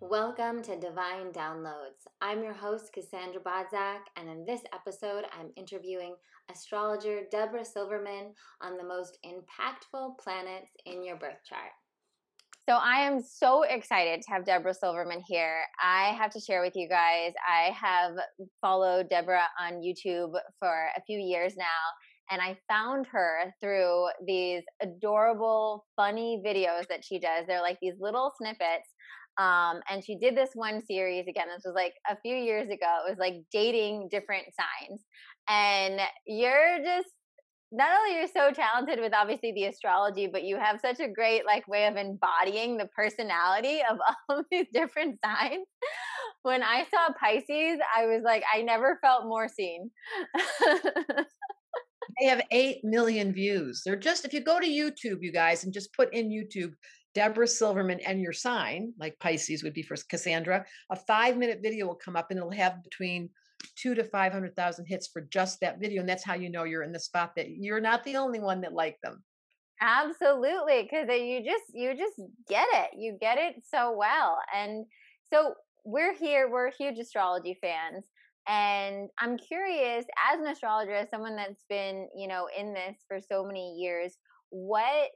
Welcome to Divine Downloads. I'm your host, Cassandra Bodzak, and in this episode, I'm interviewing astrologer Deborah Silverman on the most impactful planets in your birth chart. So I am so excited to have Deborah Silverman here. I have to share with you guys, I have followed Deborah on YouTube for a few years now, and I found her through these adorable, funny videos that she does. They're like these little snippets um, and she did this one series again. This was like a few years ago. It was like dating different signs. And you're just not only you're so talented with obviously the astrology, but you have such a great like way of embodying the personality of all of these different signs. When I saw Pisces, I was like, I never felt more seen. they have 8 million views. They're just, if you go to YouTube, you guys, and just put in YouTube Deborah Silverman and your sign, like Pisces would be for Cassandra, a five minute video will come up and it'll have between two to 500,000 hits for just that video. And that's how you know you're in the spot that you're not the only one that liked them. Absolutely. Cause you just, you just get it. You get it so well. And so we're here, we're huge astrology fans. And I'm curious, as an astrologer, as someone that's been, you know, in this for so many years, what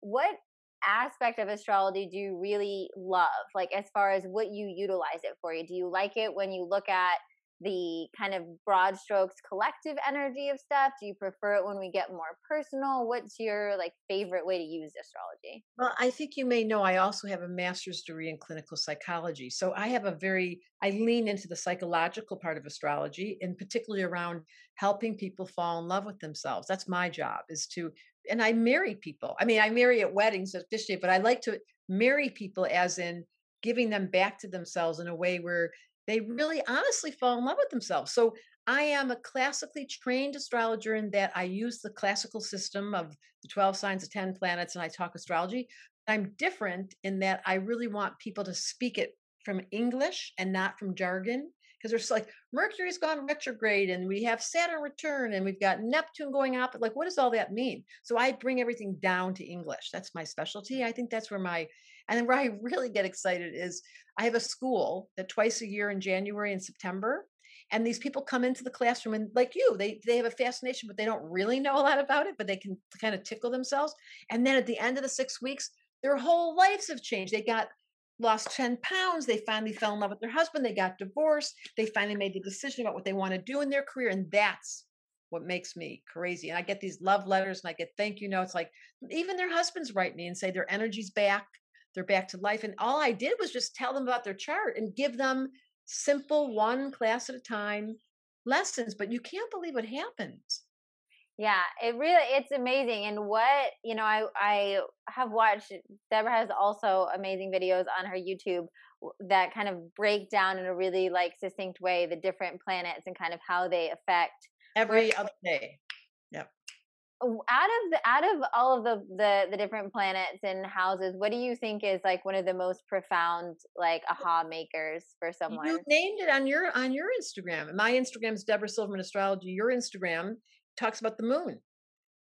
what aspect of astrology do you really love? Like, as far as what you utilize it for you, do you like it when you look at the kind of broad strokes collective energy of stuff? Do you prefer it when we get more personal? What's your like favorite way to use astrology? Well, I think you may know I also have a master's degree in clinical psychology. So I have a very I lean into the psychological part of astrology and particularly around helping people fall in love with themselves. That's my job is to and I marry people. I mean, I marry at weddings officially, but I like to marry people as in giving them back to themselves in a way where they really honestly fall in love with themselves. So I am a classically trained astrologer in that I use the classical system of the 12 signs of 10 planets and I talk astrology. I'm different in that I really want people to speak it from English and not from jargon because there's like Mercury's gone retrograde and we have Saturn return and we've got Neptune going up. Like, what does all that mean? So I bring everything down to English. That's my specialty. I think that's where my, and then where I really get excited is I have a school that twice a year in January and September. And these people come into the classroom and like you, they they have a fascination, but they don't really know a lot about it, but they can kind of tickle themselves. And then at the end of the six weeks, their whole lives have changed. They got lost 10 pounds. They finally fell in love with their husband. They got divorced. They finally made the decision about what they want to do in their career. And that's what makes me crazy. And I get these love letters and I get thank you notes. Like even their husbands write me and say their energy's back. They're back to life. And all I did was just tell them about their chart and give them simple one class at a time lessons. But you can't believe what happens. Yeah, it really it's amazing. And what, you know, I I have watched Deborah has also amazing videos on her YouTube that kind of break down in a really like succinct way the different planets and kind of how they affect every other day. Yep. Out of the out of all of the, the the different planets and houses, what do you think is like one of the most profound like aha makers for someone? You named it on your on your Instagram. My Instagram is Deborah Silverman Astrology. Your Instagram talks about the moon.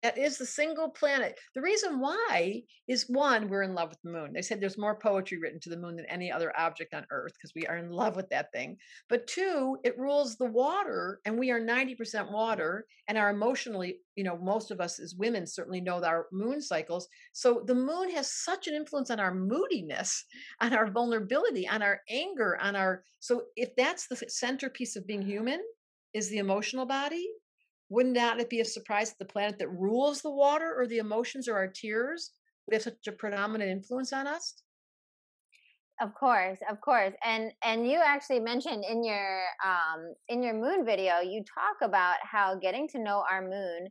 That is the single planet. The reason why is one, we're in love with the moon. They said there's more poetry written to the moon than any other object on earth because we are in love with that thing. But two, it rules the water, and we are 90% water and are emotionally, you know, most of us as women certainly know our moon cycles. So the moon has such an influence on our moodiness, on our vulnerability, on our anger, on our. So if that's the centerpiece of being human, is the emotional body wouldn't that it be a surprise that the planet that rules the water or the emotions or our tears would have such a predominant influence on us? Of course, of course. And and you actually mentioned in your um in your moon video, you talk about how getting to know our moon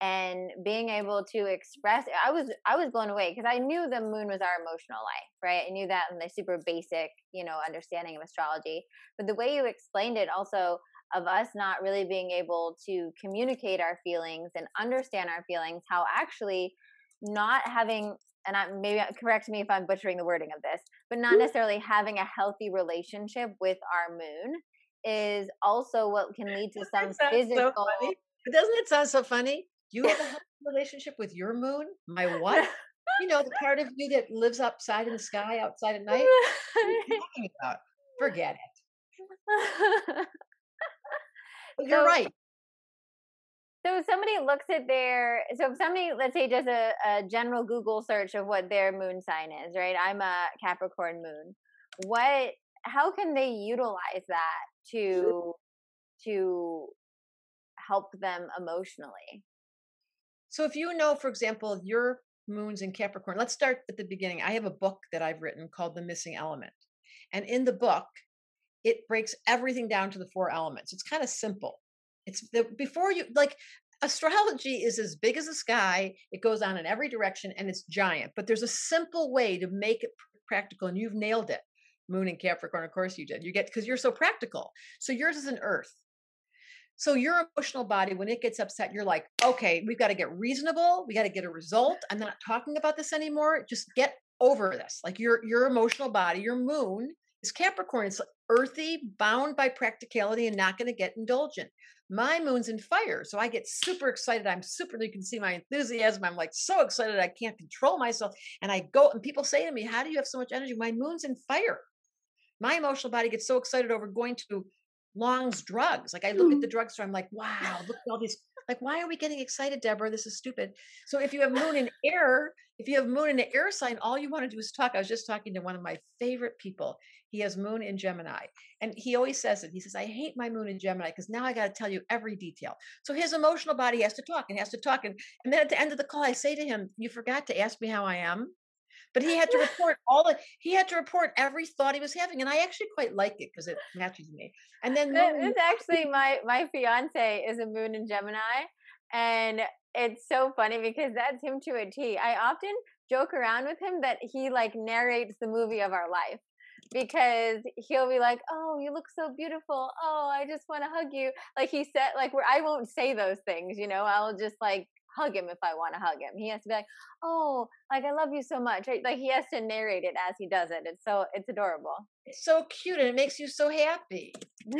and being able to express I was I was blown away because I knew the moon was our emotional life, right? I knew that in the super basic, you know, understanding of astrology. But the way you explained it also of us not really being able to communicate our feelings and understand our feelings, how actually not having and I maybe uh, correct me if I'm butchering the wording of this, but not mm-hmm. necessarily having a healthy relationship with our moon is also what can lead to some physical. So doesn't it sound so funny? You have a healthy relationship with your moon? My what? you know, the part of you that lives upside in the sky outside at night. What are you talking about? Forget it. You're So- right. So if somebody looks at their, so if somebody, let's say, does a, a general Google search of what their moon sign is, right? I'm a Capricorn moon. What, how can they utilize that to, to help them emotionally? So if you know, for example, your moon's in Capricorn, let's start at the beginning. I have a book that I've written called The Missing Element. And in the book, it breaks everything down to the four elements. It's kind of simple. It's the before you like astrology is as big as the sky. It goes on in every direction and it's giant. But there's a simple way to make it practical, and you've nailed it. Moon and Capricorn, of course you did. You get because you're so practical. So yours is an Earth. So your emotional body, when it gets upset, you're like, okay, we've got to get reasonable. We got to get a result. I'm not talking about this anymore. Just get over this. Like your your emotional body, your moon is Capricorn. It's earthy, bound by practicality, and not going to get indulgent. My moon's in fire, so I get super excited. I'm super. You can see my enthusiasm. I'm like so excited. I can't control myself, and I go. And people say to me, "How do you have so much energy?" My moon's in fire. My emotional body gets so excited over going to Long's drugs. Like I look at hmm. the drugstore, I'm like, wow, look at all these. Like, why are we getting excited, Deborah? This is stupid. So if you have moon in air, if you have moon in the air sign, all you want to do is talk. I was just talking to one of my favorite people. He has moon in Gemini. And he always says it. He says, I hate my moon in Gemini because now I got to tell you every detail. So his emotional body has to talk and has to talk. And, and then at the end of the call, I say to him, You forgot to ask me how I am. But he had to report all the he had to report every thought he was having. And I actually quite like it because it matches me. And then moon- It's actually my my fiance is a moon in Gemini, and it's so funny because that's him to a T. I often joke around with him that he like narrates the movie of our life because he'll be like, "Oh, you look so beautiful. Oh, I just want to hug you." Like he said, like where I won't say those things, you know. I'll just like hug him if I want to hug him. He has to be like, "Oh, like I love you so much." Right? Like he has to narrate it as he does it. It's so it's adorable. It's so cute and it makes you so happy.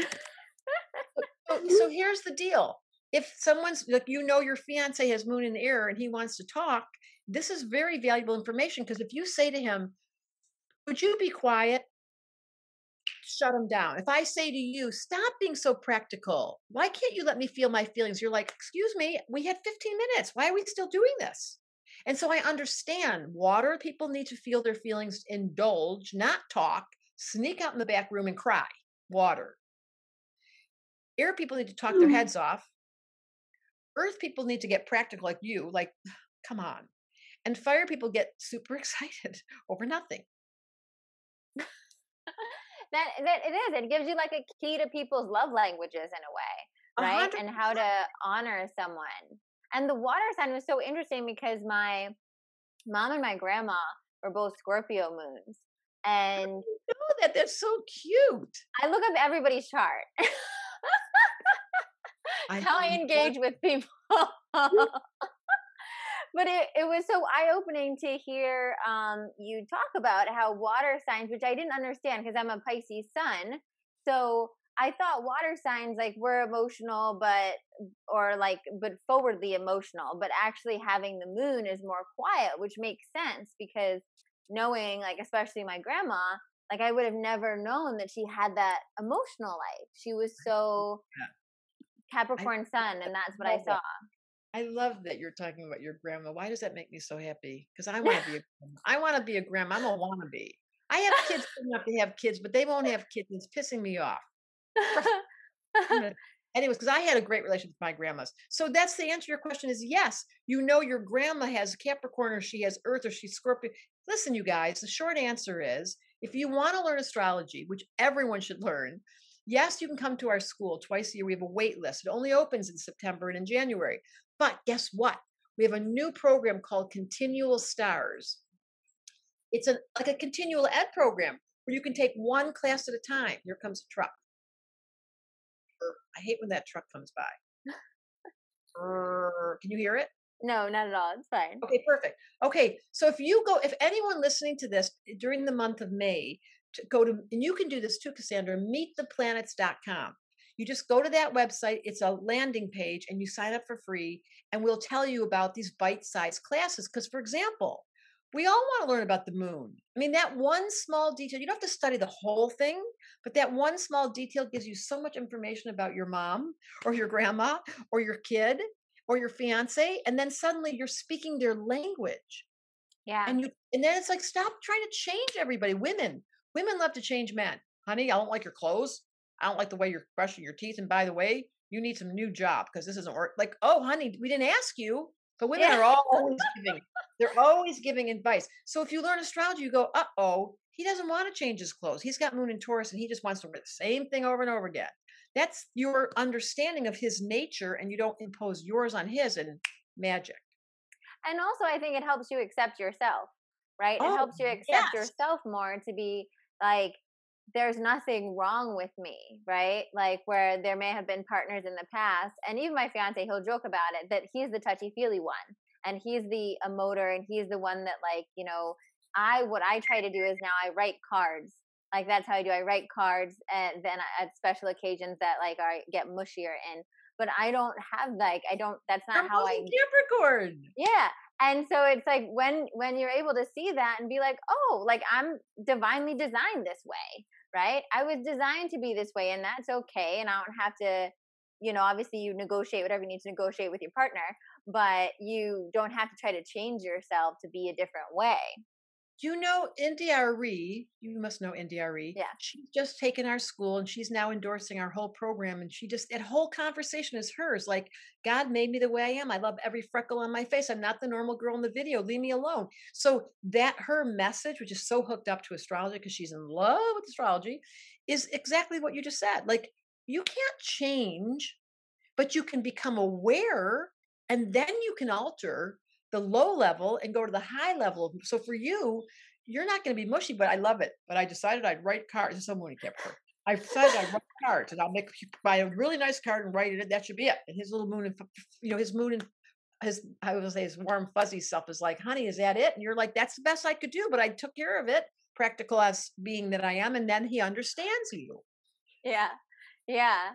so, so here's the deal. If someone's like you know your fiance has moon in the air and he wants to talk, this is very valuable information because if you say to him, Would you be quiet? Shut them down. If I say to you, Stop being so practical. Why can't you let me feel my feelings? You're like, Excuse me, we had 15 minutes. Why are we still doing this? And so I understand water people need to feel their feelings, indulge, not talk, sneak out in the back room and cry. Water. Air people need to talk their hmm. heads off. Earth people need to get practical like you, like, come on. And fire people get super excited over nothing. that that it is. It gives you like a key to people's love languages in a way, right? hundred And how to honor someone. And the water sign was so interesting because my mom and my grandma were both Scorpio moons. And Oh, that that's so cute. I look up everybody's chart. How I engage with people. but it, it was so eye opening to hear um, you talk about how water signs, which I didn't understand because I'm a Pisces sun. So I thought water signs like were emotional, but or like but forwardly emotional, but actually having the moon is more quiet, which makes sense because knowing like especially my grandma, like I would have never known that she had that emotional life. She was so Capricorn sun, and that's what I that. saw. I love that you're talking about your grandma. Why does that make me so happy? Because I want to be a grandma. I want to be a grandma. I'm a wannabe. I have kids enough to have kids, but they won't have kids. It's pissing me off. Anyways, because I had a great relationship with my grandmas. So that's the answer to your question is yes. You know your grandma has Capricorn or she has Earth or she's Scorpio. Listen, you guys, the short answer is if you want to learn astrology, which everyone should learn, yes, you can come to our school twice a year. We have a wait list. It only opens in September and in January. But guess what? We have a new program called Continual Stars. It's a like a continual ed program where you can take one class at a time. Here comes a truck. I hate when that truck comes by. Can you hear it? no, not at all. It's fine. Okay, perfect. Okay, so if you go, if anyone listening to this during the month of May, to go to, and you can do this too, Cassandra, meettheplanets.com. You just go to that website, it's a landing page, and you sign up for free, and we'll tell you about these bite sized classes. Because, for example, we all want to learn about the moon. I mean, that one small detail, you don't have to study the whole thing, but that one small detail gives you so much information about your mom or your grandma or your kid or your fiance. And then suddenly you're speaking their language. Yeah. And you and then it's like stop trying to change everybody. Women, women love to change men. Honey, I don't like your clothes. I don't like the way you're brushing your teeth. And by the way, you need some new job because this isn't work. Like, oh, honey, we didn't ask you. But women yeah. are always giving. They're always giving advice. So if you learn astrology, you go, uh oh, he doesn't want to change his clothes. He's got Moon in Taurus, and he just wants to wear the same thing over and over again. That's your understanding of his nature, and you don't impose yours on his. And magic. And also, I think it helps you accept yourself, right? Oh, it helps you accept yes. yourself more to be like, there's nothing wrong with me, right? Like where there may have been partners in the past, and even my fiance, he'll joke about it that he's the touchy feely one, and he's the emoter, and he's the one that like you know, I what I try to do is now I write cards, like that's how I do. I write cards, and then at special occasions that like I get mushier in. But I don't have like I don't. That's not You're how I. Capricorn. Yeah, and so it's like when when you're able to see that and be like oh like i'm divinely designed this way right? I was designed to be this way and that's okay and i don't have to you know obviously you negotiate whatever you need to negotiate with your partner but you don't have to try to change yourself to be a different way you know Arie, you must know Arie. Yeah. She's just taken our school and she's now endorsing our whole program. And she just, that whole conversation is hers. Like, God made me the way I am. I love every freckle on my face. I'm not the normal girl in the video. Leave me alone. So, that her message, which is so hooked up to astrology because she's in love with astrology, is exactly what you just said. Like, you can't change, but you can become aware and then you can alter the low level and go to the high level. So for you, you're not going to be mushy, but I love it. But I decided I'd write cards. Someone kept her. I decided I'd write cards, and I'll make buy a really nice card and write it. That should be it. And his little moon and you know his moon and his I would say his warm fuzzy self is like, honey, is that it? And you're like, that's the best I could do, but I took care of it, practical as being that I am, and then he understands you. Yeah, yeah.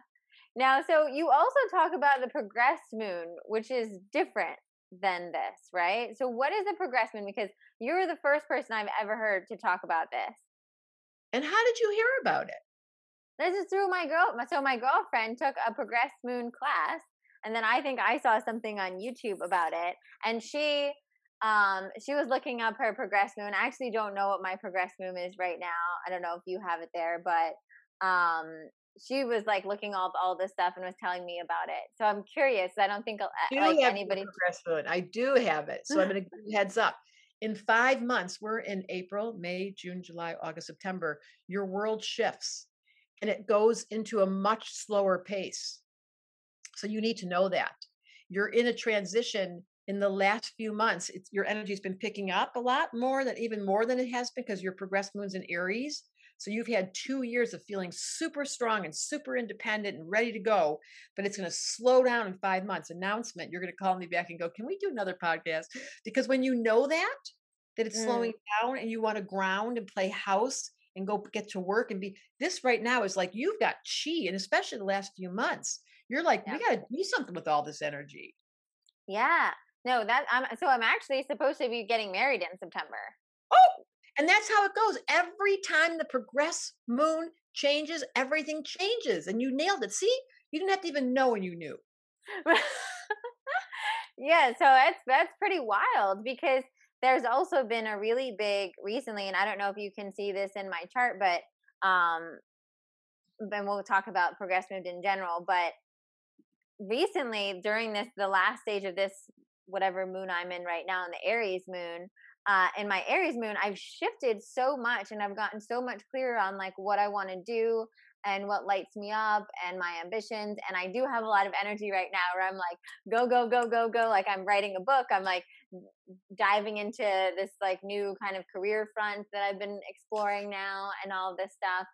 Now, so you also talk about the progressed moon, which is different than this, right? So what is the progressed moon? Because you're the first person I've ever heard to talk about this. And how did you hear about it? This is through my girl. So my girlfriend took a progress moon class, and then I think I saw something on YouTube about it, and she um she was looking up her progress moon. I actually don't know what my progress moon is right now. I don't know if you have it there, but um she was like looking up all this stuff and was telling me about it. So I'm curious. I don't think uh, like anybody. Food. I do have it. So I'm going to give you heads up. In five months, we're in April, May, June, July, August, September. Your world shifts and it goes into a much slower pace. So you need to know that. You're in a transition in the last few months. It's, your energy's been picking up a lot more than even more than it has been because your progressed moon's in Aries. So you've had two years of feeling super strong and super independent and ready to go, but it's going to slow down in five months. Announcement, you're going to call me back and go, Can we do another podcast? Because when you know that, that it's mm. slowing down and you want to ground and play house and go get to work and be this right now is like you've got chi, and especially the last few months, you're like, yeah. we got to do something with all this energy. Yeah. No, that I'm so I'm actually supposed to be getting married in September. Oh, and that's how it goes. Every time the progress moon changes, everything changes. And you nailed it. See, you didn't have to even know when you knew. yeah, so that's that's pretty wild because there's also been a really big recently, and I don't know if you can see this in my chart, but um and we'll talk about progress moved in general, but recently during this the last stage of this whatever moon I'm in right now in the Aries moon, uh, in my Aries moon, I've shifted so much and I've gotten so much clearer on like what I want to do and what lights me up and my ambitions. And I do have a lot of energy right now where I'm like, go, go, go, go, go. Like I'm writing a book. I'm like diving into this like new kind of career front that I've been exploring now and all this stuff.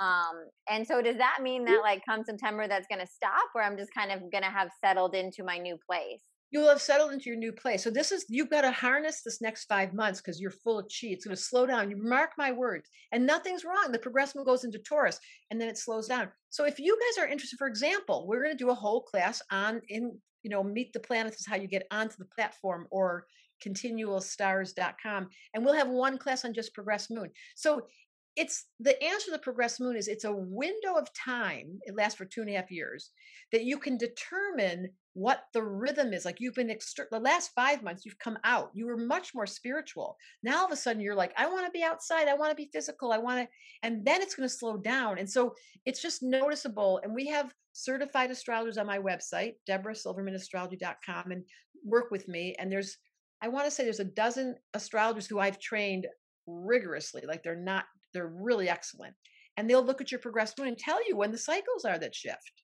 Um, and so does that mean that like come September that's going to stop or I'm just kind of going to have settled into my new place? You will have settled into your new place. So this is you've got to harness this next five months because you're full of chi. It's going to slow down. You mark my words, and nothing's wrong. The progressive goes into Taurus, and then it slows down. So if you guys are interested, for example, we're going to do a whole class on in you know meet the planets is how you get onto the platform or continualstars.com. And we'll have one class on just progress moon. So it's the answer to the progress moon is it's a window of time it lasts for two and a half years that you can determine what the rhythm is like you've been exter- the last five months you've come out you were much more spiritual. Now all of a sudden you're like i want to be outside i want to be physical i want to and then it's going to slow down and so it's just noticeable and we have certified astrologers on my website deborahsilvermanastrology.com and work with me and there's i want to say there's a dozen astrologers who i've trained rigorously like they're not they're really excellent and they'll look at your progress moon and tell you when the cycles are that shift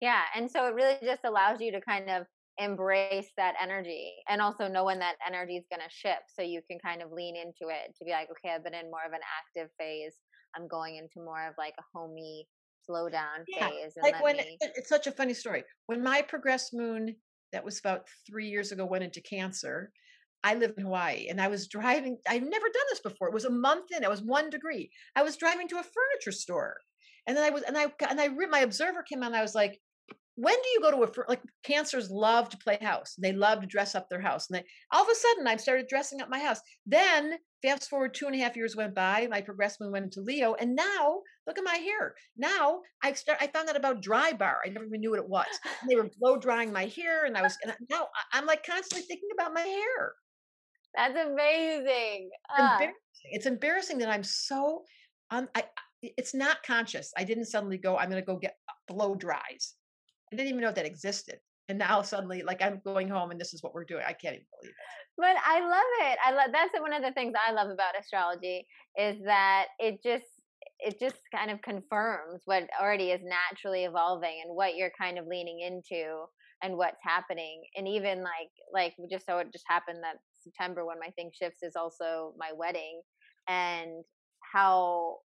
yeah and so it really just allows you to kind of embrace that energy and also know when that energy is going to shift so you can kind of lean into it to be like okay i've been in more of an active phase i'm going into more of like a homey slow down yeah, phase like when me... it's such a funny story when my progress moon that was about three years ago went into cancer I live in Hawaii and I was driving. I've never done this before. It was a month in. It was one degree. I was driving to a furniture store, and then I was and I and I my observer came on. I was like, when do you go to a like cancers love to play house they love to dress up their house and they all of a sudden i started dressing up my house then fast forward two and a half years went by my progress moon went into leo and now look at my hair now i start i found out about Drybar i never even knew what it was and they were blow drying my hair and i was and now i'm like constantly thinking about my hair that's amazing. Uh. It's embarrassing that I'm so um, I, it's not conscious. I didn't suddenly go, I'm going to go get blow dries. I didn't even know that existed. And now suddenly, like I'm going home and this is what we're doing. I can't even believe it. But I love it. I love that's one of the things I love about astrology is that it just it just kind of confirms what already is naturally evolving and what you're kind of leaning into and what's happening. And even like like just so it just happened that September when my thing shifts is also my wedding and how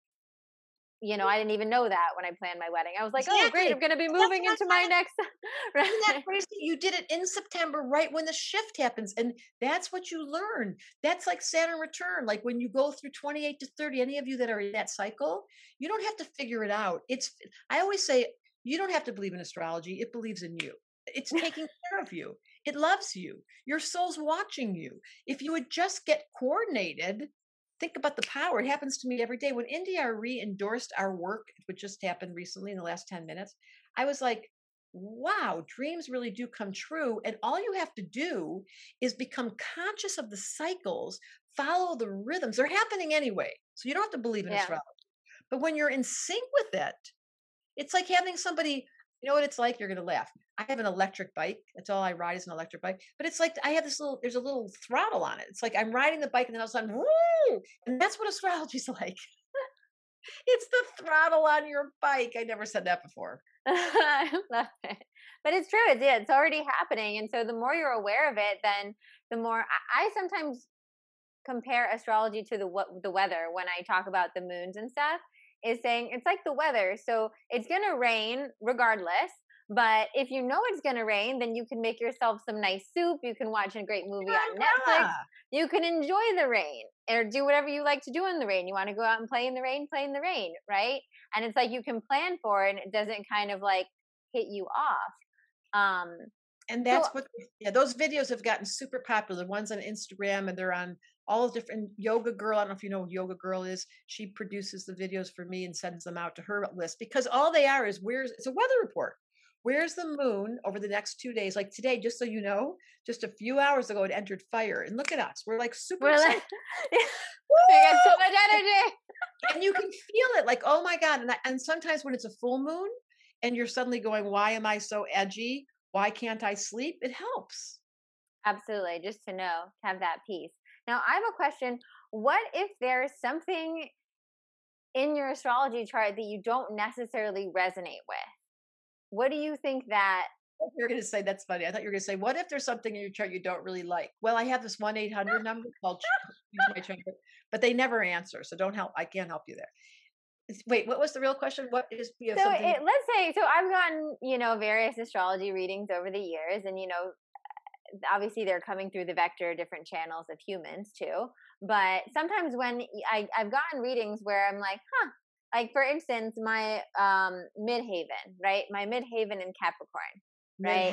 you know, I didn't even know that when I planned my wedding. I was like, exactly. "Oh, great! I'm going to be moving into my next." right? that crazy? You did it in September, right when the shift happens, and that's what you learn. That's like Saturn return. Like when you go through 28 to 30. Any of you that are in that cycle, you don't have to figure it out. It's. I always say, you don't have to believe in astrology. It believes in you. It's taking care of you. It loves you. Your soul's watching you. If you would just get coordinated, think about the power. It happens to me every day. When India.Arie endorsed our work, which just happened recently in the last 10 minutes, I was like, wow, dreams really do come true. And all you have to do is become conscious of the cycles, follow the rhythms. They're happening anyway. So you don't have to believe in yeah. astrology. But when you're in sync with it, it's like having somebody you know what it's like? You're going to laugh. I have an electric bike. That's all I ride is an electric bike. But it's like I have this little, there's a little throttle on it. It's like I'm riding the bike and then all of a sudden, woo! And that's what astrology's like. it's the throttle on your bike. I never said that before. I love it. But it's true. It's, it's already happening. And so the more you're aware of it, then the more I, I sometimes compare astrology to the what the weather when I talk about the moons and stuff is saying it's like the weather. So it's going to rain regardless. But if you know it's going to rain, then you can make yourself some nice soup. You can watch a great movie yeah, on Netflix. You can enjoy the rain or do whatever you like to do in the rain. You want to go out and play in the rain, play in the rain, right? And it's like you can plan for it and it doesn't kind of like hit you off. Um, and that's so, what yeah those videos have gotten super popular the ones on instagram and they're on all the different yoga girl i don't know if you know what yoga girl is she produces the videos for me and sends them out to her list because all they are is where's it's a weather report where's the moon over the next two days like today just so you know just a few hours ago it entered fire and look at us we're like super we're like, we got so much energy and you can feel it like oh my god and, I, and sometimes when it's a full moon and you're suddenly going why am i so edgy why can't I sleep? It helps. Absolutely. Just to know, to have that peace. Now, I have a question. What if there's something in your astrology chart that you don't necessarily resonate with? What do you think that? You're going to say that's funny. I thought you were going to say, "What if there's something in your chart you don't really like?" Well, I have this one eight hundred number called my chart, but they never answer, so don't help. I can't help you there. Wait, what was the real question? What is you know, so? It, let's say so. I've gotten you know various astrology readings over the years, and you know, obviously they're coming through the vector different channels of humans too. But sometimes when I I've gotten readings where I'm like, huh. Like for instance, my um midheaven, right? My midheaven in Capricorn, right?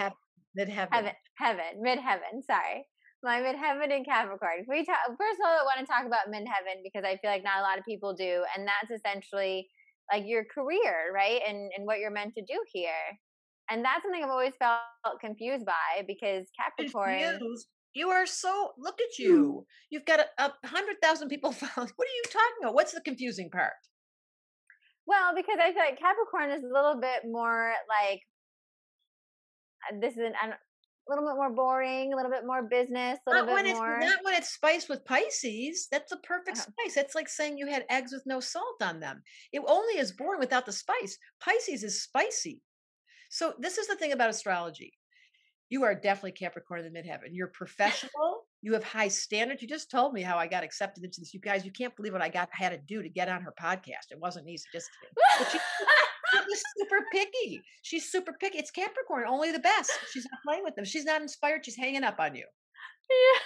Mid-heaven. Heaven, heaven, midheaven. Sorry, my midheaven in Capricorn. If we talk, first of all, I want to talk about midheaven because I feel like not a lot of people do, and that's essentially like your career, right? And and what you're meant to do here. And that's something I've always felt confused by because Capricorn. Confused. You are so. Look at you. You've got a, a hundred thousand people following. What are you talking about? What's the confusing part? Well, because I feel like Capricorn is a little bit more like uh, this is an, a little bit more boring, a little bit more business, a little not bit when more. It's, not when it's spiced with Pisces. That's the perfect Uh-huh. spice. That's like saying you had eggs with no salt on them. It only is boring without the spice. Pisces is spicy. So this is the thing about astrology. You are definitely Capricorn in the midheaven. You're professional. you have high standards. You just told me how I got accepted into this. You guys, you can't believe what I got had to do to get on her podcast. It wasn't easy. Just. She, she's super picky. She's super picky. It's Capricorn, only the best. She's not playing with them. She's not inspired. She's hanging up on you. Yeah.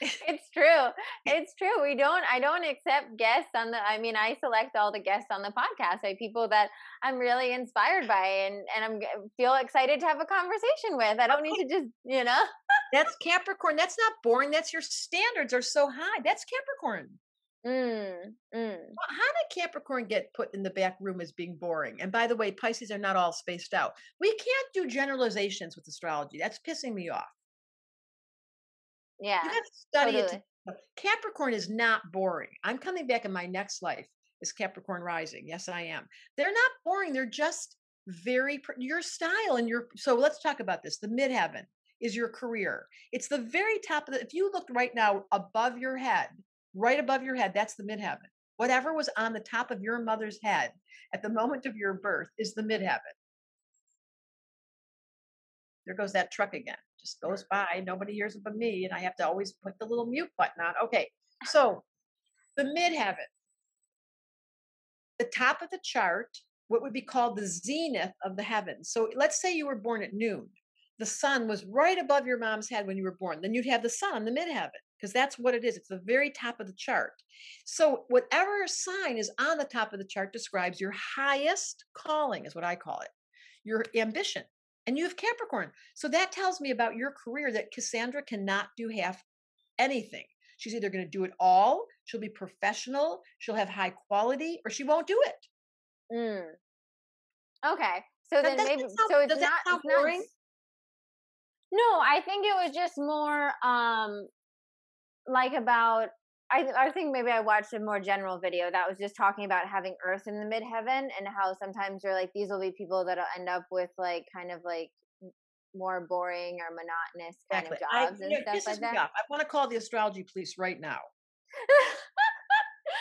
it's true. It's true. We don't I don't accept guests on the I mean I select all the guests on the podcast by people that I'm really inspired by and and I'm feel excited to have a conversation with. I don't need to just, you know. That's Capricorn. That's not boring. That's your standards are so high. That's Capricorn. Mm, mm. How did Capricorn get put in the back room as being boring? And by the way, Pisces are not all spaced out. We can't do generalizations with astrology. That's pissing me off. Yeah. You have to study it. Totally. To, Capricorn is not boring. I'm coming back in my next life as Capricorn rising. Yes, I am. They're not boring. They're just very your style and your. So let's talk about this. The midheaven is your career. It's the very top of the. If you looked right now above your head, right above your head, that's the midheaven. Whatever was on the top of your mother's head at the moment of your birth is the midheaven. There goes that truck again. Just goes by. Nobody hears it but me, and I have to always put the little mute button on. Okay, so the midheaven, the top of the chart, what would be called the zenith of the heavens. So let's say you were born at noon. The sun was right above your mom's head when you were born. Then you'd have the sun on the midheaven because that's what it is. It's the very top of the chart. So whatever sign is on the top of the chart describes your highest calling, is what I call it, your ambition. And you have Capricorn. So that tells me about your career that Cassandra cannot do half anything. She's either going to do it all, she'll be professional, she'll have high quality, or she won't do it. Mm. Okay. So That then maybe sound- so it's not, it's boring? s- No, I think it was just more um like about I I think maybe I watched a more general video that was just talking about having Earth in the midheaven and how sometimes you're like these will be people that'll end up with like kind of like more boring or monotonous kind Exactly. of I, jobs and know, stuff like that. I want to call the astrology police right now.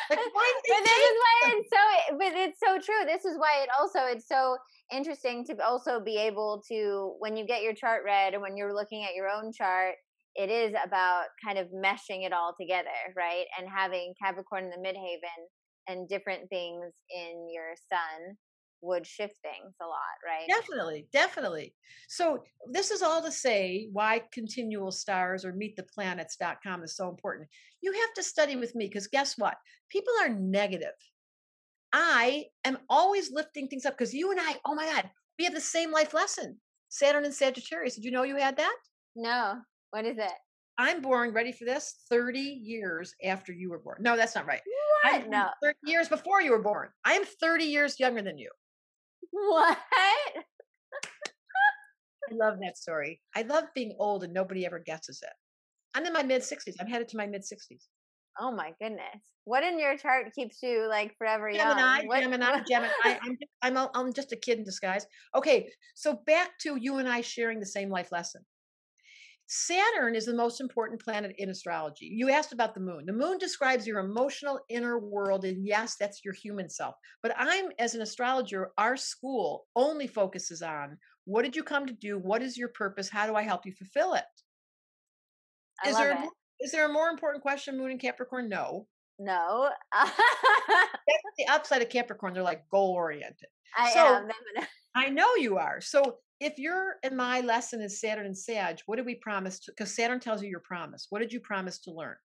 Like, why but this is why them? it's so but it's so true this is why it also it's so interesting to also be able to when you get your chart read and when you're looking at your own chart it is about kind of meshing it all together right and having capricorn in the midheaven and different things in your sun would shift things a lot right Definitely, definitely. So this is all to say why continual stars or meettheplanets.com is so important. You have to study with me because guess what? People are negative. I am always lifting things up because you and I, oh my God, we have the same life lesson. Saturn and Sagittarius. Did you know you had that? no what is it I'm born, ready for this, 30 years after you were born. No, that's not right. I'm what no 30 years before you were born. I am 30 years younger than you. what I love that story. I love being old and nobody ever guesses it. I'm in my mid 60s. I'm headed to my mid 60s. oh my goodness what in your chart keeps you like forever Gemini, young what, Gemini, what- Gemini. I'm I'm, I'm just a kid in disguise. Okay, so back to you and I sharing the same life lesson. Saturn is the most important planet in astrology. You asked about the moon. The moon describes your emotional inner world, and yes, that's your human self. But I'm, as an astrologer, our school only focuses on what did you come to do? What is your purpose? How do I help you fulfill it? I Is there, a it. there a more important question, Moon and Capricorn? No. No. That's the upside of Capricorn. They're like goal oriented. I So- am. I know you are. So if you're in my lesson is Saturn and Sag, what did we promise? Because Saturn tells you your promise. What did you promise to learn?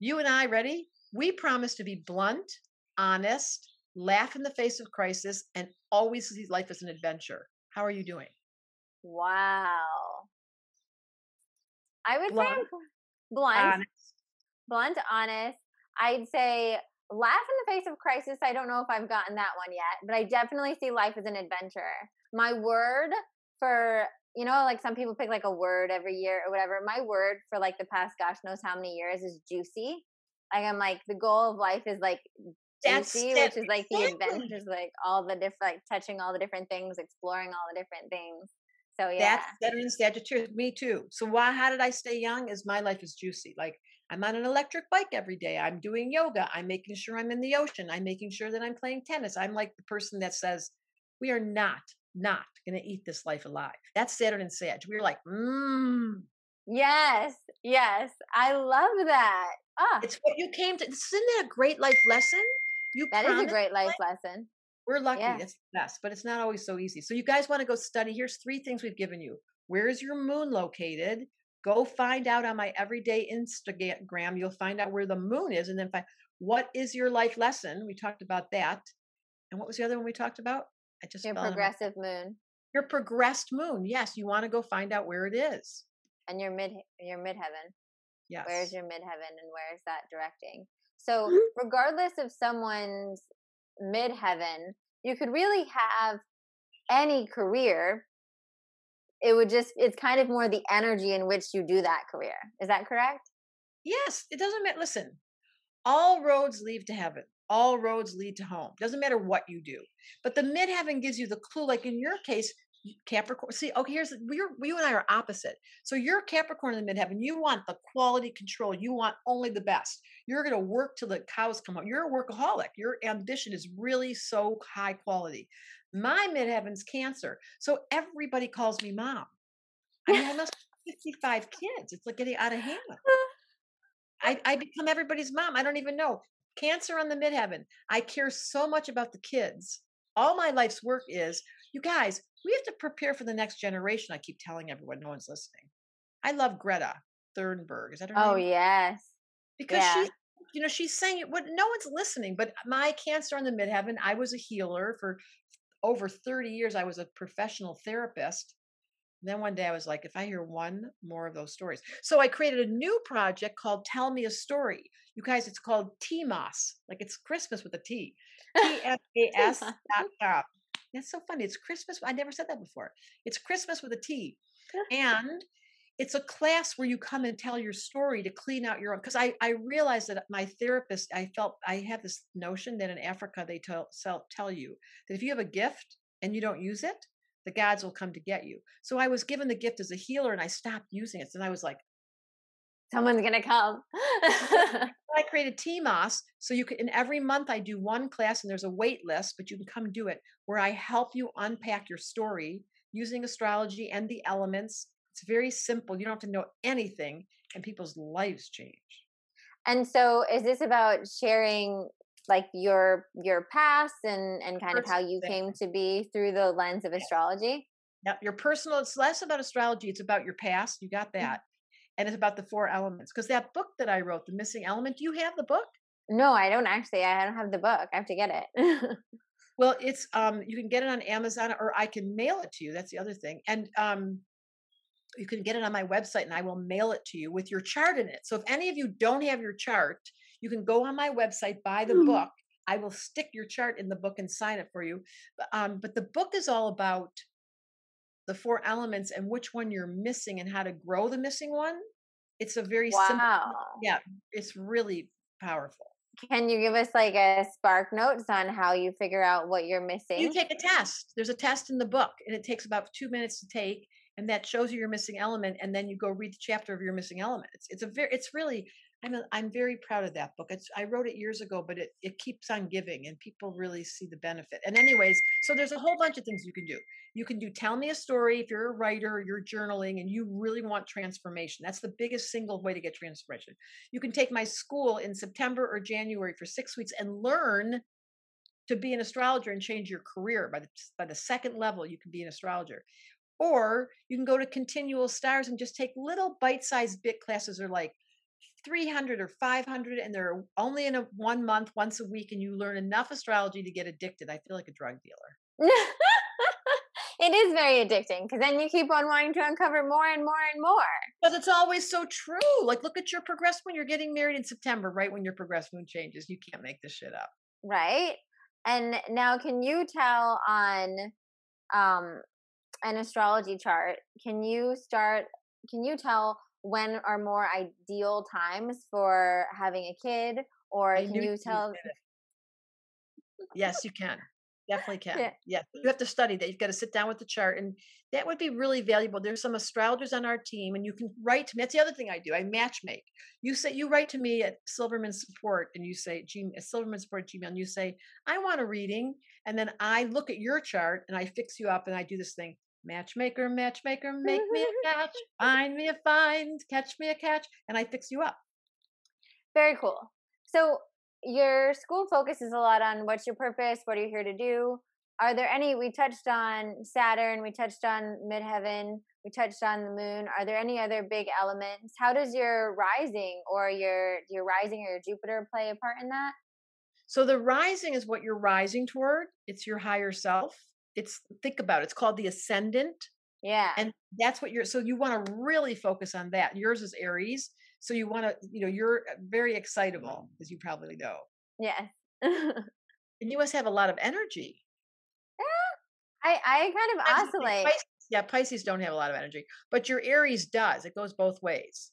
You and I, ready? We promise to be blunt, honest, laugh in the face of crisis, and always see life as an adventure. How are you doing? Wow. I would blunt. say I'm blunt. Honest. Blunt, honest. I'd say laugh in the face of crisis. I don't know if I've gotten that one yet, but I definitely see life as an adventure. My word for you know, like some people pick like a word every year or whatever. My word for like the past gosh knows how many years is juicy. Like I'm like the goal of life is like that's, juicy, which is like the adventures, like all the different, like touching all the different things, exploring all the different things. So yeah, that's Saturn Sagittarius. Me too. So why? How did I stay young? Is my life is juicy. Like I'm on an electric bike every day. I'm doing yoga. I'm making sure I'm in the ocean. I'm making sure that I'm playing tennis. I'm like the person that says we are not not going to eat this life alive. That's Saturn and Sag. We're like, mmm. Yes, yes. I love that. Ah. It's what you came to. Isn't that a great life lesson? You That is a great life lesson. We're lucky. Yeah. It's the best, but it's not always so easy. So you guys want to go study. Here's three things we've given you. Where is your moon located? Go find out on my everyday Instagram. You'll find out where the moon is, and then find what is your life lesson. We talked about that. And what was the other one we talked about? I just your progressive moon. Your progressed moon. Yes, you want to go find out where it is. And your mid your midheaven. Yes. Where's your midheaven and where is that directing? So mm-hmm. regardless of someone's midheaven, you could really have any career. It would just it's kind of more the energy in which you do that career. Is that correct? Yes. It doesn't matter. Listen, all roads lead to heaven all roads lead to home. Doesn't matter what you do. But the midheaven gives you the clue. Like in your case, Capricorn. See, okay, here's we're you and I are opposite. So you're Capricorn in the midheaven. You want the quality control. You want only the best. You're going to work till the cows come home. You're a workaholic. Your ambition is really so high quality. My midheaven's Cancer. So everybody calls me mom. I mean, I must have 55 kids. It's like getting out of hand. I, I become everybody's mom. I don't even know. Cancer on the midheaven. I care so much about the kids. All my life's work is, you guys, we have to prepare for the next generation. I keep telling everyone, no one's listening. I love Greta Thunberg. Is that her oh, name? Oh, yes. Because yeah. she, you know, she's saying it, what no one's listening, but my cancer on the midheaven, I was a healer for over 30 years. I was a professional therapist. And then one day I was like, if I hear one more of those stories. So I created a new project called Tell Me a Story. You guys, it's called TMAS, like it's Christmas with a T. T-M-A-S dot com. That's so funny. It's Christmas. I never said that before. It's Christmas with a T. And it's a class where you come and tell your story to clean out your own. Because I, I realized that my therapist, I felt I have this notion that in Africa they tell, tell you that if you have a gift and you don't use it, the gods will come to get you. So I was given the gift as a healer and I stopped using it. And I was like, someone's gonna come. I created TMAS so you can. And every month I do one class, and there's a wait list, but you can come do it where I help you unpack your story using astrology and the elements. It's very simple. You don't have to know anything, and people's lives change. And so, is this about sharing like your your past and and kind of how you came to be through the lens of astrology? Yep, your personal. It's less about astrology. It's about your past. You got mm. that and it's about the four elements. Because that book that I wrote, The Missing Element, do you have the book? No, I don't actually. I don't have the book. I have to get it. well, it's um you can get it on Amazon or I can mail it to you. That's the other thing. And um you can get it on my website and I will mail it to you with your chart in it. So if any of you don't have your chart, you can go on my website, buy the mm. book. I will stick your chart in the book and sign it for you. Um, but the book is all about the four elements and which one you're missing and how to grow the missing one. It's a very wow. simple. Yeah, it's really powerful. Can you give us like a spark notes on how you figure out what you're missing? You take a test. There's a test in the book, and it takes about two minutes to take, and that shows you your missing element, and then you go read the chapter of your missing element. It's it's a very it's really I'm a, I'm very proud of that book. It's I wrote it years ago, but it it keeps on giving, and people really see the benefit. And anyways, so there's a whole bunch of things you can do. You can do tell me a story if you're a writer, you're journaling, and you really want transformation. That's the biggest single way to get transformation. You can take my school in September or January for six weeks and learn to be an astrologer and change your career. By the by the second level, you can be an astrologer. Or you can go to continual stars and just take little bite-sized bit classes or like 300 or 500 and they're only in a one month once a week and you learn enough astrology to get addicted i feel like a drug dealer it is very addicting because then you keep on wanting to uncover more and more and more. Because it's always so true. Like, look at your progress when you're getting married in September, right when your progress moon changes. You can't make this shit up. Right. And now, can you tell on um, an astrology chart? Can you start? Can you tell when are more ideal times for having a kid, or I can you tell? Yes, you can. Definitely can. Yeah. Yeah. You have to study that. You've got to sit down with the chart. And that would be really valuable. There's some astrologers on our team, and you can write to me. That's the other thing I do. I match make. You say you write to me at Silverman Support and you say Silverman Support Gmail, and you say, I want a reading. And then I look at your chart and I fix you up and I do this thing. Matchmaker, matchmaker, make me a catch, find me a find, catch me a catch, and I fix you up. Very cool. So your school focuses a lot on what's your purpose, what are you here to do. Are there any? We touched on Saturn, we touched on midheaven, we touched on the moon. Are there any other big elements? How does your rising or your your rising or your Jupiter play a part in that? So the rising is what you're rising toward. It's your higher self. It's think about it. It's called the ascendant. Yeah. And that's what you're so you want to really focus on that. Yours is Aries. So you want to, you know, you're uh, very excitable, as you probably know. yes. And you must have a lot of energy. Yeah. I I kind of Pisces- oscillate. Pisces- yeah, Pisces don't have a lot of energy, but your Aries does. It goes both ways.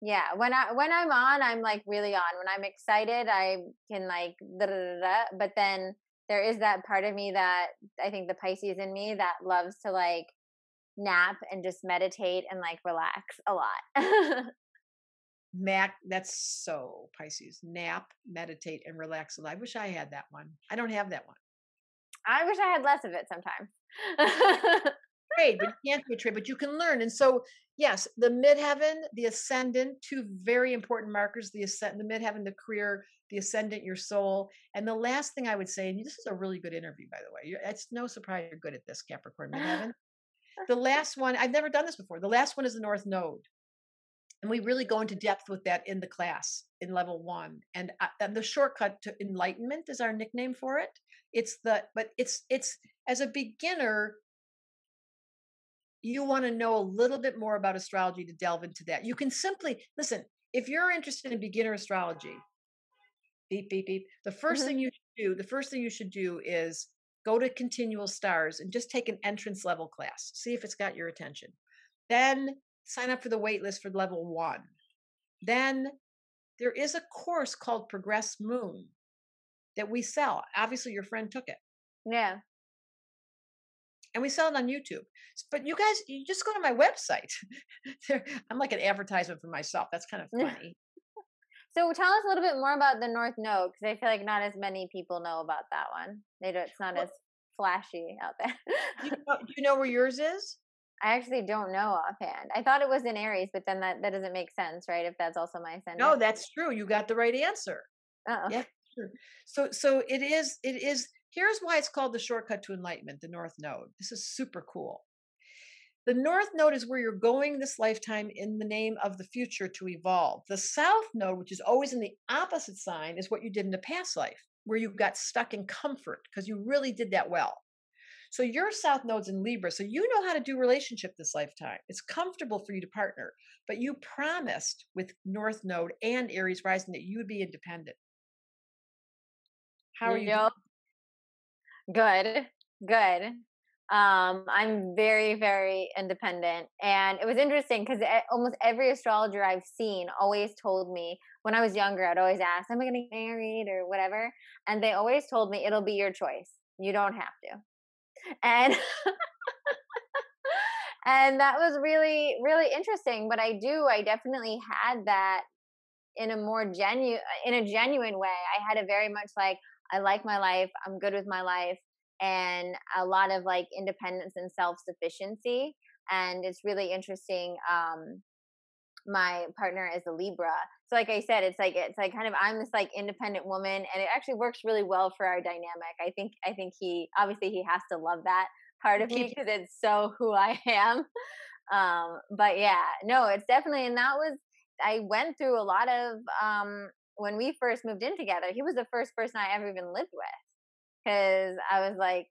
Yeah, when I when I'm on, I'm like really on. When I'm excited, I can like. But then there is that part of me that I think the Pisces in me that loves to like nap and just meditate and like relax a lot. Mac, that's so Pisces. Nap, meditate, and relax. And I wish I had that one. I don't have that one. I wish I had less of it sometimes. trade, but you can't do a trade, but you can learn. And so, yes, the midheaven, the ascendant, two very important markers: the ascend, the midheaven, the career, the ascendant, your soul. And the last thing I would say, and this is a really good interview, by the way. It's no surprise you're good at this, Capricorn midheaven. the last one, I've never done this before. The last one is the North Node. And we really go into depth with that in the class in level one. And, uh, and the shortcut to enlightenment is our nickname for it. It's the, but it's, it's, as a beginner, you want to know a little bit more about astrology to delve into that. You can simply listen, if you're interested in beginner astrology, beep, beep, beep. The 1st Mhm. thing you should do, the first thing you should do is go to continual stars and just take an entrance level class. See if it's got your attention. Then sign up for the wait list for level one. Then there is a course called Progress Moon that we sell. Obviously, your friend took it yeah. And we sell it on YouTube. But you guys, you just go to my website. I'm like an advertisement for myself. That's kind of funny. So tell us a little bit more about the North Node because I feel like not as many people know about that one. They don't, it's not Well- as flashy out there. Do you, know, do you know where yours is? I actually don't know offhand. I thought it was in Aries, but then that, that doesn't make sense, right? If that's also my ascendant. No, that's true. You got the right answer. Uh-oh. Yeah. Sure. So, so it is. It is. Here's why it's called the shortcut to enlightenment, the North Node. This is super cool. The North Node is where you're going this lifetime in the name of the future to evolve. The South Node, which is always in the opposite sign, is what you did in the past life, where you got stuck in comfort because you really did that well. So your South Node's in Libra, so you know how to do relationship this lifetime. It's comfortable for you to partner, but you promised with North Node and Aries rising that you would be independent. How are you? doing? Good, good. Um, I'm very, very independent, and it was interesting because almost every astrologer I've seen always told me when I was younger. I'd always ask, "Am I going to get married or whatever?" And they always told me it'll be your choice. You don't have to. And and that was really, really interesting. But I do, I definitely had that in a more genuine, in a genuine way. I had a very much like I like my life. I'm good with my life. And a lot of like independence and self sufficiency. And it's really interesting. Um, my partner is a Libra. So like I said, it's like it's like kind of I'm this like independent woman and it actually works really well for our dynamic. I think I think he obviously he has to love that part of me because it's so who I am. Um but yeah, no, it's definitely and that was I went through a lot of um when we first moved in together. He was the first person I ever even lived with cuz I was like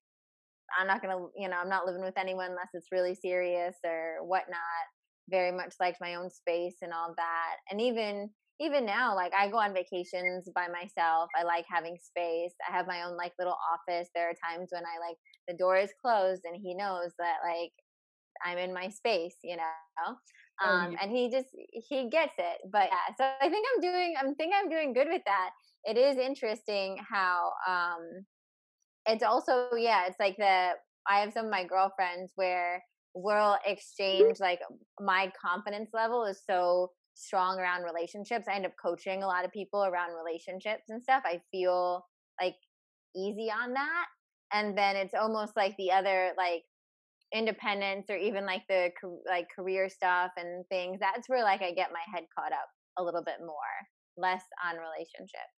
I'm not gonna, you know, I'm not living with anyone unless it's really serious or whatnot. Very much liked my own space and all that. And even even now, like I go on vacations by myself. I like having space. I have my own like little office. There are times when I like the door is closed and he knows that like I'm in my space, you know. Oh, um, and he just he gets it. But yeah, so I think I'm doing I'm think I'm doing good with that. It is interesting how um it's also yeah, it's like the I have some of my girlfriends where we'll exchange like my confidence level is so strong around relationships. I end up coaching a lot of people around relationships and stuff. I feel like easy on that. And then it's almost like the other like independence or even like the like career stuff and things. That's where like I get my head caught up a little bit more, less on relationships.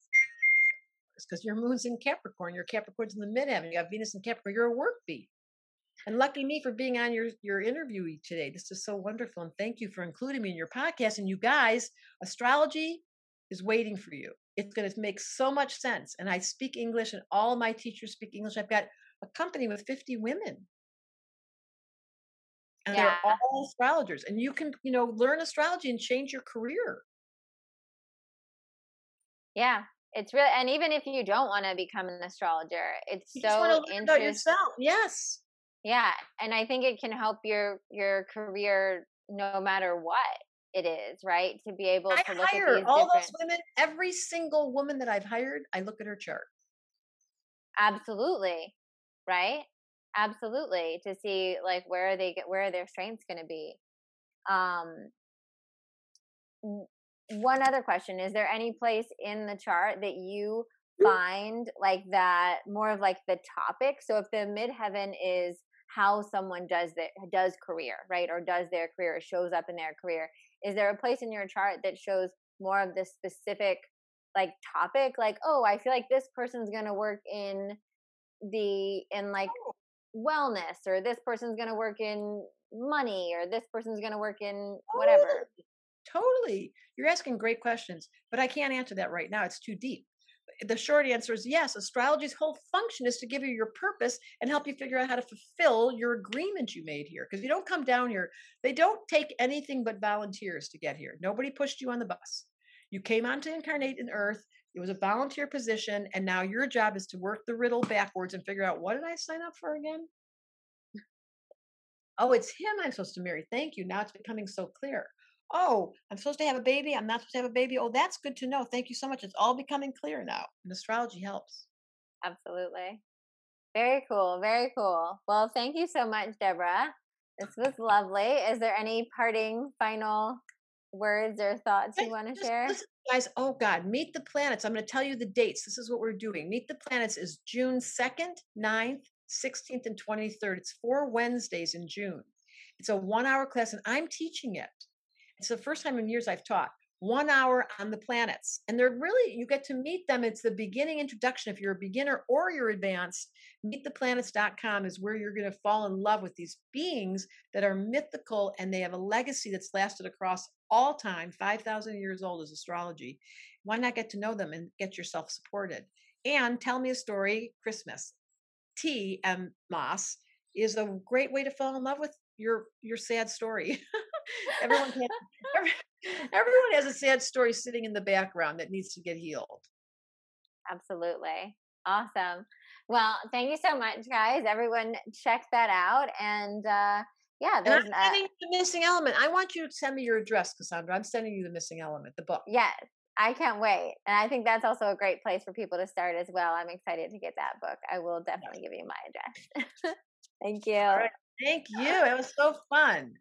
Because your moon's in Capricorn, your Capricorn's in the midheaven. You have Venus in Capricorn. You're a work bee. And lucky me for being on your your interview today. This is so wonderful, and thank you for including me in your podcast. And you guys, astrology is waiting for you. It's going to make so much sense. And I speak English, and all my teachers speak English. I've got a company with 50 women. And yeah. they're all astrologers. And you can, you know, learn astrology and change your career. Yeah, it's really and even if you don't want to become an astrologer it's you so interesting yes yeah and i think it can help your your career no matter what it is right to be able to look hire at all different... those women every single woman that i've hired i look at her chart absolutely right absolutely to see like where they get where their strengths going to be? Um one other question is there any place in the chart that you find like that more of like the topic? So if the midheaven is how someone does that does career right or does their career shows up in their career is there a place in your chart that shows more of the specific like topic? Like oh i feel like this person's going to work in the in like oh. Wellness or this person's going to work in money or this person's going to work in oh, whatever totally you're asking great questions but i can't answer that right now it's too deep the short answer is yes. Astrology's whole function is to give you your purpose and help you figure out how to fulfill your agreement you made here. Because you don't come down here, they don't take anything but volunteers to get here. Nobody pushed you on the bus. You came on to incarnate in Earth. It was a volunteer position, and now your job is to work the riddle backwards and figure out what did I sign up for again? oh, it's him I'm supposed to marry. Thank you. Now it's becoming so clear oh, I'm supposed to have a baby. I'm not supposed to have a baby. Oh, that's good to know. Thank you so much. It's all becoming clear now. And astrology helps. Absolutely. Very cool. Very cool. Well, thank you so much, Deborah. This was lovely. Is there any parting final words or thoughts you want to share? Guys, oh God, Meet the Planets. I'm going to tell you the dates. This is what we're doing. Meet the Planets is June 2nd, 9th, 16th, and 23rd. It's four Wednesdays in June. It's a one hour class, and I'm teaching it. It's the first time in years I've taught one hour on the planets. And they're really, you get to meet them. It's the beginning introduction. If you're a beginner or you're advanced, meettheplanets.com is where you're going to fall in love with these beings that are mythical and they have a legacy that's lasted across all time 5,000 years old is astrology. Why not get to know them and get yourself supported? And tell me a story Christmas. T M Moss is a great way to fall in love with your your sad story. everyone has, everyone has a sad story sitting in the background that needs to get healed. Absolutely. Awesome. Well, thank you so much, guys. Everyone, check that out. And uh, yeah, there's and I'm uh, the missing element. I want you to send me your address, Cassandra. I'm sending you the missing element, the book. Yes, I can't wait. And I think that's also a great place for people to start as well. I'm excited to get that book. I will definitely yes. give you my address. Thank you. Thank you. It was so fun.